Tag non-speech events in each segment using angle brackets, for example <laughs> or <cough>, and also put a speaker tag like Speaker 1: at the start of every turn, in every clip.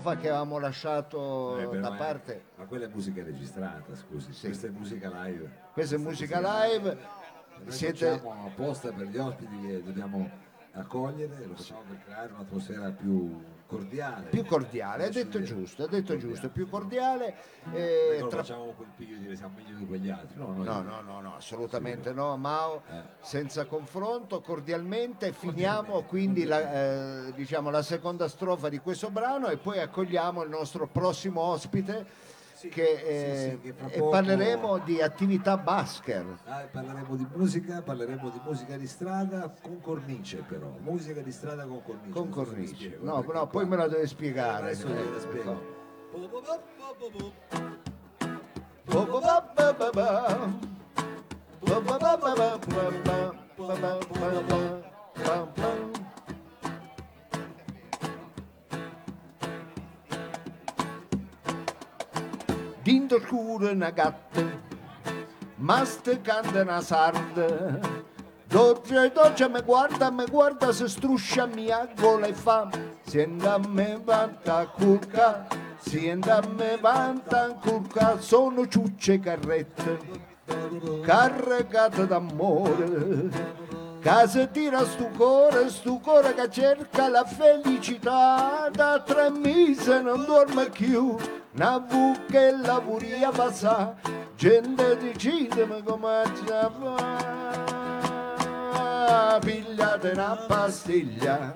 Speaker 1: che avevamo lasciato
Speaker 2: Eh,
Speaker 1: da
Speaker 2: è-
Speaker 1: parte.
Speaker 2: Ma quella è musica registrata, scusi,
Speaker 1: Sì.
Speaker 2: questa è musica live.
Speaker 1: Questa è musica live.
Speaker 2: Noi
Speaker 1: Siete
Speaker 2: apposta per gli ospiti che dobbiamo accogliere, lo facciamo per creare un'atmosfera più cordiale.
Speaker 1: più cordiale, ha detto
Speaker 2: Adesso
Speaker 1: giusto, ha detto
Speaker 2: cordiale.
Speaker 1: giusto, più cordiale.
Speaker 2: Non
Speaker 1: eh,
Speaker 2: che
Speaker 1: tra-
Speaker 2: facciamo quel piglio di dire siamo meglio di quegli altri. No,
Speaker 1: No, no, no, no, assolutamente no, Mao,
Speaker 2: Eh.
Speaker 1: senza confronto, cordialmente finiamo quindi la, eh, diciamo, la seconda strofa di questo brano e poi accogliamo il nostro prossimo ospite
Speaker 2: Sì,
Speaker 1: che, eh,
Speaker 2: sì, sì, che
Speaker 1: e parleremo di attività basker.
Speaker 2: Ah, parleremo di musica, parleremo di musica di strada con cornice però, musica di strada con cornice.
Speaker 1: Con cornice.
Speaker 2: spiego,
Speaker 1: No, no, poi me la deve
Speaker 2: Eh,
Speaker 1: spiegare.
Speaker 2: adesso
Speaker 1: Eh,
Speaker 2: la spiego.
Speaker 1: ecco. Ba- ba- ba- ba- ba. Dinto scuro una gatta, una sarda. Dolce, dolce, mi guarda, mi guarda, se struscia mia gola e fa. Sienta me vanta curca, sienta me vanta curca, sono ciucce carrette, carregate d'amore. Se tira stu cuore, stu cuore che cerca la felicità, da tre mesi non dorme più, una vu che lavoria passa, gente decide come fa, pigliate una pastiglia,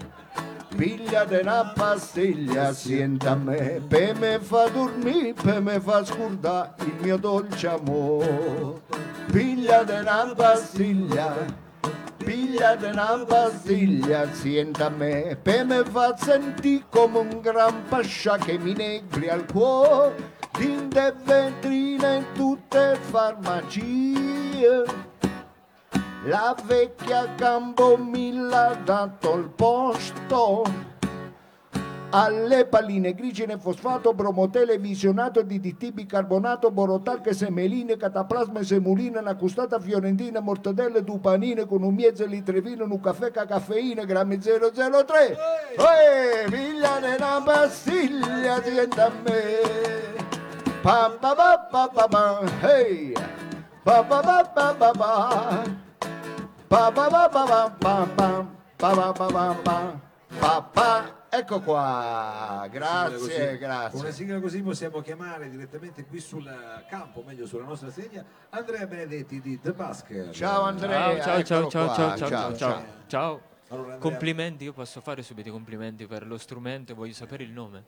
Speaker 1: pigliate una pastiglia, sienta a me, per me fa dormire, per me fa scordare il mio dolce amore, pigliate una pastiglia. Pigliate una pastiglia, sienta a me, fa sentire come un gran pascià che mi negri al cuore, tinte e vetrine in tutte farmacie. La vecchia Campomilla ha dato il posto alle palline grigine, fosfato, bromo televisionato, DDT, bicarbonato, borotalche, semeline, cataplasma, semolina, una custata fiorentina, mortadelle, dupanine, con un mezzo litrevino, un caffè, caffeina, grammi 003. Ehi, pigliane una pastiglia, sienta a me. Pa pa pa pa pa pa, hey. Pa pa pa pa pa pa. Pa pa pa pa pa pa pa. Pa pa pa pa pa. Pa pa. Ecco qua, grazie,
Speaker 2: Con una
Speaker 1: grazie.
Speaker 2: sigla così possiamo chiamare direttamente qui sul campo, meglio sulla nostra sedia, Andrea Benedetti di The Basker.
Speaker 1: Ciao Andrea,
Speaker 3: Ciao, ciao, ciao, ciao, ciao, ciao, ciao, ciao.
Speaker 2: Allora,
Speaker 3: Complimenti, io posso fare subito i complimenti per lo strumento e voglio sapere il nome.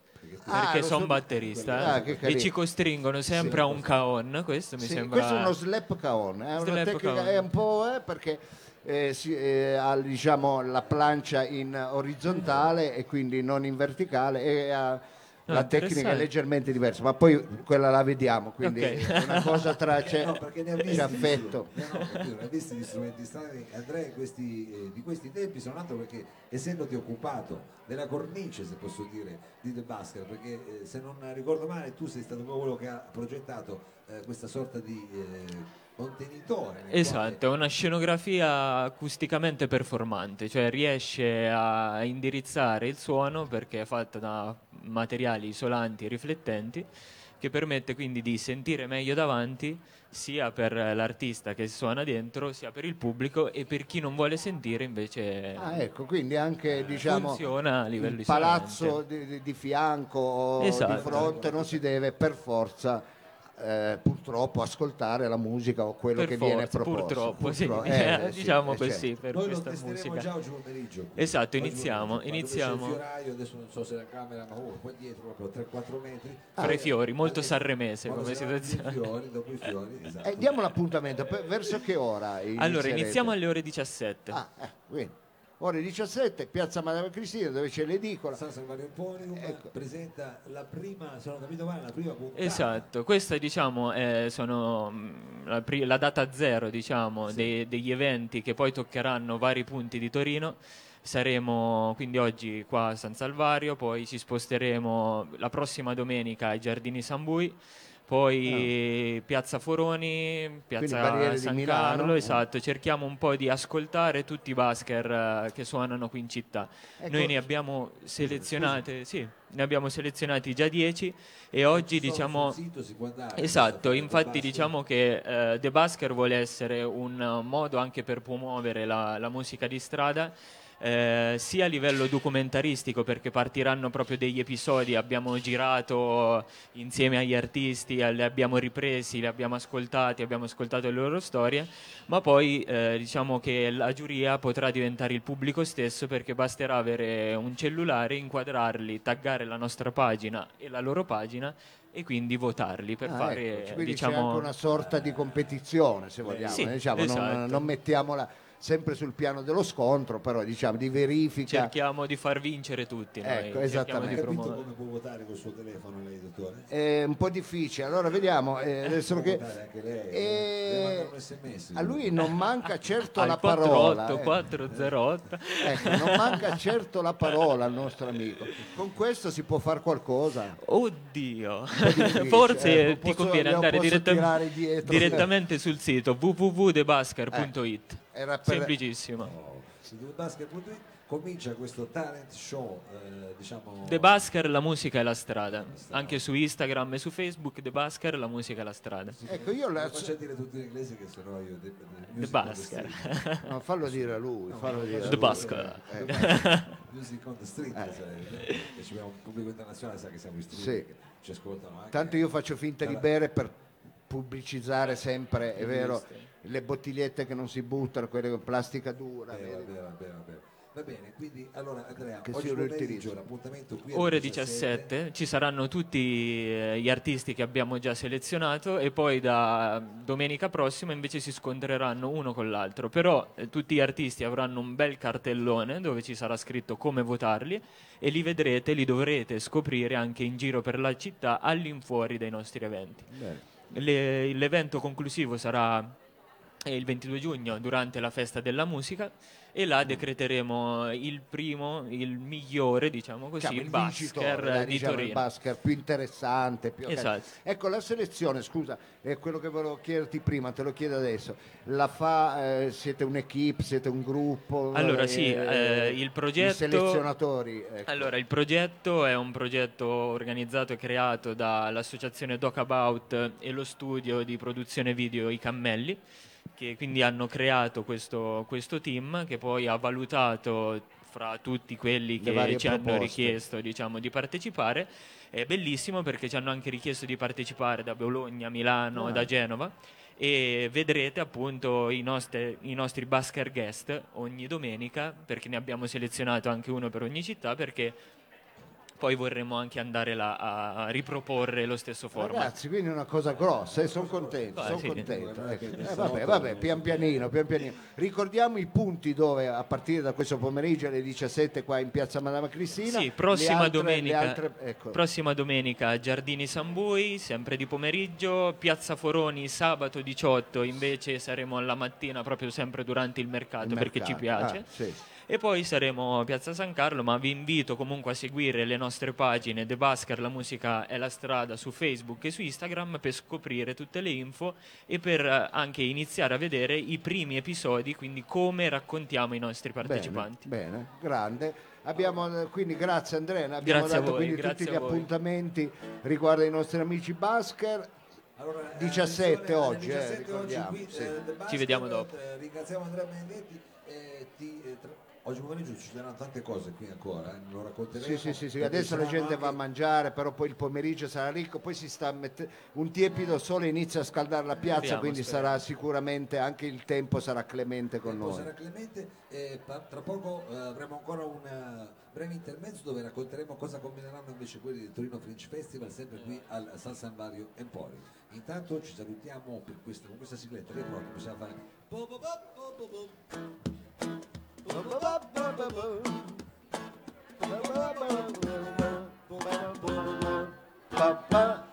Speaker 1: Ah,
Speaker 3: Perché sono
Speaker 1: so-
Speaker 3: batterista
Speaker 1: Ah,
Speaker 3: eh,
Speaker 1: che
Speaker 3: e ci costringono sempre a un caon. Questo mi
Speaker 1: Sì,
Speaker 3: sembra.
Speaker 1: Questo è uno slap caon, è una
Speaker 3: Slap
Speaker 1: tecnica
Speaker 3: caon.
Speaker 1: è un po' eh, perché eh, si- eh, ha diciamo, la plancia in orizzontale e quindi non in verticale e ha la tecnica è leggermente diversa, ma poi quella la vediamo, quindi
Speaker 3: Ok.
Speaker 1: è una cosa tra c'è,
Speaker 2: No, perché ne ha visti,
Speaker 1: c'è affetto.
Speaker 2: di- no, no, ne ha visti di strumenti strani. Andrea questi, eh, di questi tempi, sono altro perché essendoti occupato della cornice, se posso dire, di The Basker, perché eh, se non ricordo male tu sei stato proprio quello che ha progettato eh, questa sorta di eh, contenitore.
Speaker 3: Esatto, è una scenografia acusticamente performante, cioè riesce a indirizzare il suono perché è fatta da materiali isolanti e riflettenti che permette quindi di sentire meglio davanti sia per l'artista che suona dentro, sia per il pubblico e per chi non vuole sentire invece
Speaker 1: Ah, ecco, quindi anche diciamo
Speaker 3: funziona a livello
Speaker 1: il palazzo
Speaker 3: isolante.
Speaker 1: di, di- di fianco o di
Speaker 3: Esatto.
Speaker 1: fronte non si deve per forza eh, purtroppo ascoltare la musica o quello
Speaker 3: Per
Speaker 1: che viene
Speaker 3: forza,
Speaker 1: proposto.
Speaker 3: purtroppo, sì,
Speaker 1: Purtroppo, <laughs> eh, sì,
Speaker 3: diciamo
Speaker 1: eh,
Speaker 3: così
Speaker 1: certo.
Speaker 3: per
Speaker 2: Noi
Speaker 3: questa musica.
Speaker 2: già oggi pomeriggio.
Speaker 3: Esatto,
Speaker 2: Oggi
Speaker 3: iniziamo,
Speaker 2: pomeriggio,
Speaker 3: iniziamo.
Speaker 2: fioraio, adesso non so se la camera, ma oh, qua dietro proprio 3-4 metri.
Speaker 3: Fra i fiori, molto
Speaker 2: Ah,
Speaker 3: sanremese come situazione.
Speaker 2: I fiori, dopo i fiori, esatto.
Speaker 1: Eh, diamo l'appuntamento, per- verso che ora?
Speaker 3: Allora,
Speaker 1: inizierete?
Speaker 3: iniziamo alle ore 17.
Speaker 1: Ah, eh, quindi, ore 17, Piazza Madama Cristina, dove c'è l'edicola.
Speaker 2: San Salvario Emporium
Speaker 1: Ecco.
Speaker 2: presenta la prima, se non ho capito male, la prima puntata.
Speaker 3: Esatto, questa diciamo è sono mh, la, pri- la data zero diciamo, dei- degli eventi che poi toccheranno vari punti di Torino. Saremo quindi oggi qua a San Salvario, poi ci sposteremo la prossima domenica ai Giardini San Bui, poi Piazza Foroni,
Speaker 1: Ah.
Speaker 3: Piazza
Speaker 1: Barriere di
Speaker 3: San. Carlo, esatto, cerchiamo un po' di ascoltare tutti i basker eh, che suonano qui in città.
Speaker 1: Ecco,
Speaker 3: Noi ne abbiamo selezionate, sì, ne abbiamo selezionati già 10 e oggi
Speaker 2: Sul
Speaker 3: diciamo
Speaker 2: sito si può andare,
Speaker 3: Esatto, infatti diciamo che eh, The Basker vuole essere un modo anche per promuovere la, la musica di strada, eh, sia a livello documentaristico perché partiranno proprio degli episodi, abbiamo girato insieme agli artisti, li abbiamo ripresi, li abbiamo ascoltati, abbiamo ascoltato le loro storie, ma poi eh, diciamo che la giuria potrà diventare il pubblico stesso perché basterà avere un cellulare, inquadrarli, taggare la nostra pagina e la loro pagina e quindi votarli per
Speaker 1: Ah,
Speaker 3: fare
Speaker 1: ecco, quindi c'è
Speaker 3: diciamo
Speaker 1: anche una sorta di competizione, se vogliamo.
Speaker 3: Sì,
Speaker 1: diciamo, non,
Speaker 3: esatto.
Speaker 1: non mettiamola sempre sul piano dello scontro, però diciamo di verifica.
Speaker 3: cerchiamo di far vincere tutti noi,
Speaker 1: Ecco, esattamente.
Speaker 3: di
Speaker 2: come può votare col suo telefono lei, dottore?
Speaker 1: È un po' difficile, allora vediamo. eh, adesso
Speaker 2: Può
Speaker 1: che,
Speaker 2: lei,
Speaker 1: eh,
Speaker 2: deve mandare un sms.
Speaker 1: a lui non manca certo <laughs> la parola.
Speaker 3: 48
Speaker 1: eh.
Speaker 3: 408
Speaker 1: Ecco, non manca certo la parola al nostro amico. Con questo si può fare qualcosa.
Speaker 3: Oddio, <laughs> forse
Speaker 1: eh,
Speaker 3: ti
Speaker 1: posso-
Speaker 3: conviene
Speaker 1: glielo
Speaker 3: andare
Speaker 1: posso
Speaker 3: diretta-
Speaker 1: tirare dietro.
Speaker 3: direttamente sul sito www.debasker.it.
Speaker 1: Era per-
Speaker 3: Semplicissimo.
Speaker 2: Oh, comincia questo talent show, eh, diciamo...
Speaker 3: The Basker, la musica e la strada. Anche su Instagram e su Facebook, The Basker, la musica e la strada.
Speaker 1: Ecco, io la-
Speaker 2: Lo faccia dire tutto in inglese che sennò io... The,
Speaker 3: The Basker.
Speaker 1: no, fallo dire a lui, fallo dire a
Speaker 3: The
Speaker 1: lui.
Speaker 3: Basker.
Speaker 1: Eh,
Speaker 2: Music on the street, sarebbe. E ci abbiamo un pubblico internazionale, sa che siamo in street,
Speaker 1: Sì.
Speaker 2: ci ascoltano anche.
Speaker 1: Tanto io faccio finta di bere per pubblicizzare sempre, è vero, le bottigliette che non si buttano, quelle con plastica dura.
Speaker 2: Eh, bene, va bene, bene. Va bene, quindi allora Andrea,
Speaker 1: Che
Speaker 2: oggi pomeriggio l'appuntamento qui alle
Speaker 3: Ore 17 ci saranno tutti eh, gli artisti che abbiamo già selezionato e poi da domenica prossima invece si scontreranno uno con l'altro. Però eh, tutti gli artisti avranno un bel cartellone dove ci sarà scritto come votarli e li vedrete, li dovrete scoprire anche in giro per la città all'infuori dei nostri eventi. Le- l'evento conclusivo sarà il 22 giugno durante la festa della musica e là decreteremo il primo, il migliore, diciamo così,
Speaker 1: Diciamo, il
Speaker 3: Basker
Speaker 1: vincitore,
Speaker 3: di
Speaker 1: diciamo, il
Speaker 3: Torino.
Speaker 1: Basker più interessante. Più
Speaker 3: Esatto.
Speaker 1: Ecco, la selezione, scusa, è quello che volevo chiederti prima, te lo chiedo adesso. La fa, eh, siete un'equipe, siete un gruppo?
Speaker 3: Allora, sì, eh, il progetto-
Speaker 1: I selezionatori. ecco.
Speaker 3: Allora, il progetto è un progetto organizzato e creato dall'associazione Docabout e lo studio di produzione video I Cammelli, che quindi hanno creato questo, questo team che poi ha valutato fra tutti quelli che ci hanno
Speaker 1: proposte.
Speaker 3: richiesto diciamo, di partecipare. È bellissimo perché ci hanno anche richiesto di partecipare da Bologna, Milano,
Speaker 1: Ah.
Speaker 3: da Genova e vedrete appunto i nostri, i nostri Basker guest ogni domenica perché ne abbiamo selezionato anche uno per ogni città perché poi vorremmo anche andare là a riproporre lo stesso format.
Speaker 1: Ragazzi, quindi è una cosa grossa, e sono contento, sono
Speaker 3: sì.
Speaker 1: contento.
Speaker 2: Che
Speaker 1: Eh,
Speaker 2: adesso
Speaker 1: vabbè, vabbè, pian pianino, pian pianino. Ricordiamo i punti dove a partire da questo pomeriggio alle 17 qua in piazza Madama Cristina.
Speaker 3: Sì, prossima
Speaker 1: altre-
Speaker 3: domenica,
Speaker 1: altre- ecco.
Speaker 3: prossima domenica Giardini Sambui, sempre di pomeriggio, Piazza Foroni sabato 18 invece saremo alla mattina proprio sempre durante il mercato,
Speaker 1: Il
Speaker 3: perché ci
Speaker 1: mercato.
Speaker 3: piace.
Speaker 1: Ah, sì.
Speaker 3: E poi saremo a Piazza San Carlo, ma vi invito comunque a seguire le nostre pagine The Basker, la musica è la strada su Facebook e su Instagram per scoprire tutte le info e per eh, anche iniziare a vedere i primi episodi, quindi come raccontiamo i nostri partecipanti.
Speaker 1: Bene, bene, grande. Abbiamo, eh, quindi grazie Andrea, abbiamo
Speaker 3: Grazie
Speaker 1: dato
Speaker 3: voi,
Speaker 1: tutti gli appuntamenti riguardo ai nostri amici Basker.
Speaker 2: Allora, eh,
Speaker 1: 17
Speaker 2: attenzione, alle
Speaker 1: oggi, eh,
Speaker 2: 17
Speaker 1: ricordiamo,
Speaker 2: qui,
Speaker 1: sì.
Speaker 2: eh, Basket,
Speaker 3: vediamo dopo.
Speaker 2: eh, ringraziamo Andrea Benedetti. eh, ti, eh, tra- oggi pomeriggio ci saranno tante cose qui ancora, eh, lo racconteremo.
Speaker 1: Sì, sì, sì, sì, adesso la gente va a
Speaker 2: anche-
Speaker 1: mangiare, però poi il pomeriggio sarà ricco, poi si sta mette- un tiepido sole inizia a scaldare la piazza,
Speaker 3: Speriamo,
Speaker 1: quindi
Speaker 3: speriamo.
Speaker 1: sarà sicuramente anche il tempo sarà clemente con
Speaker 2: Tempo
Speaker 1: noi.
Speaker 2: sarà Clemente, eh, tra poco eh, avremo ancora un eh, breve intermezzo dove racconteremo cosa combineranno invece quelli del Torino Fringe Festival, sempre qui al San Salvario Emporium. Intanto ci salutiamo per questo, con questa sigletta, lei è pronto? Possiamo fare... po- po- po- po- po- po.
Speaker 1: Pa, pa,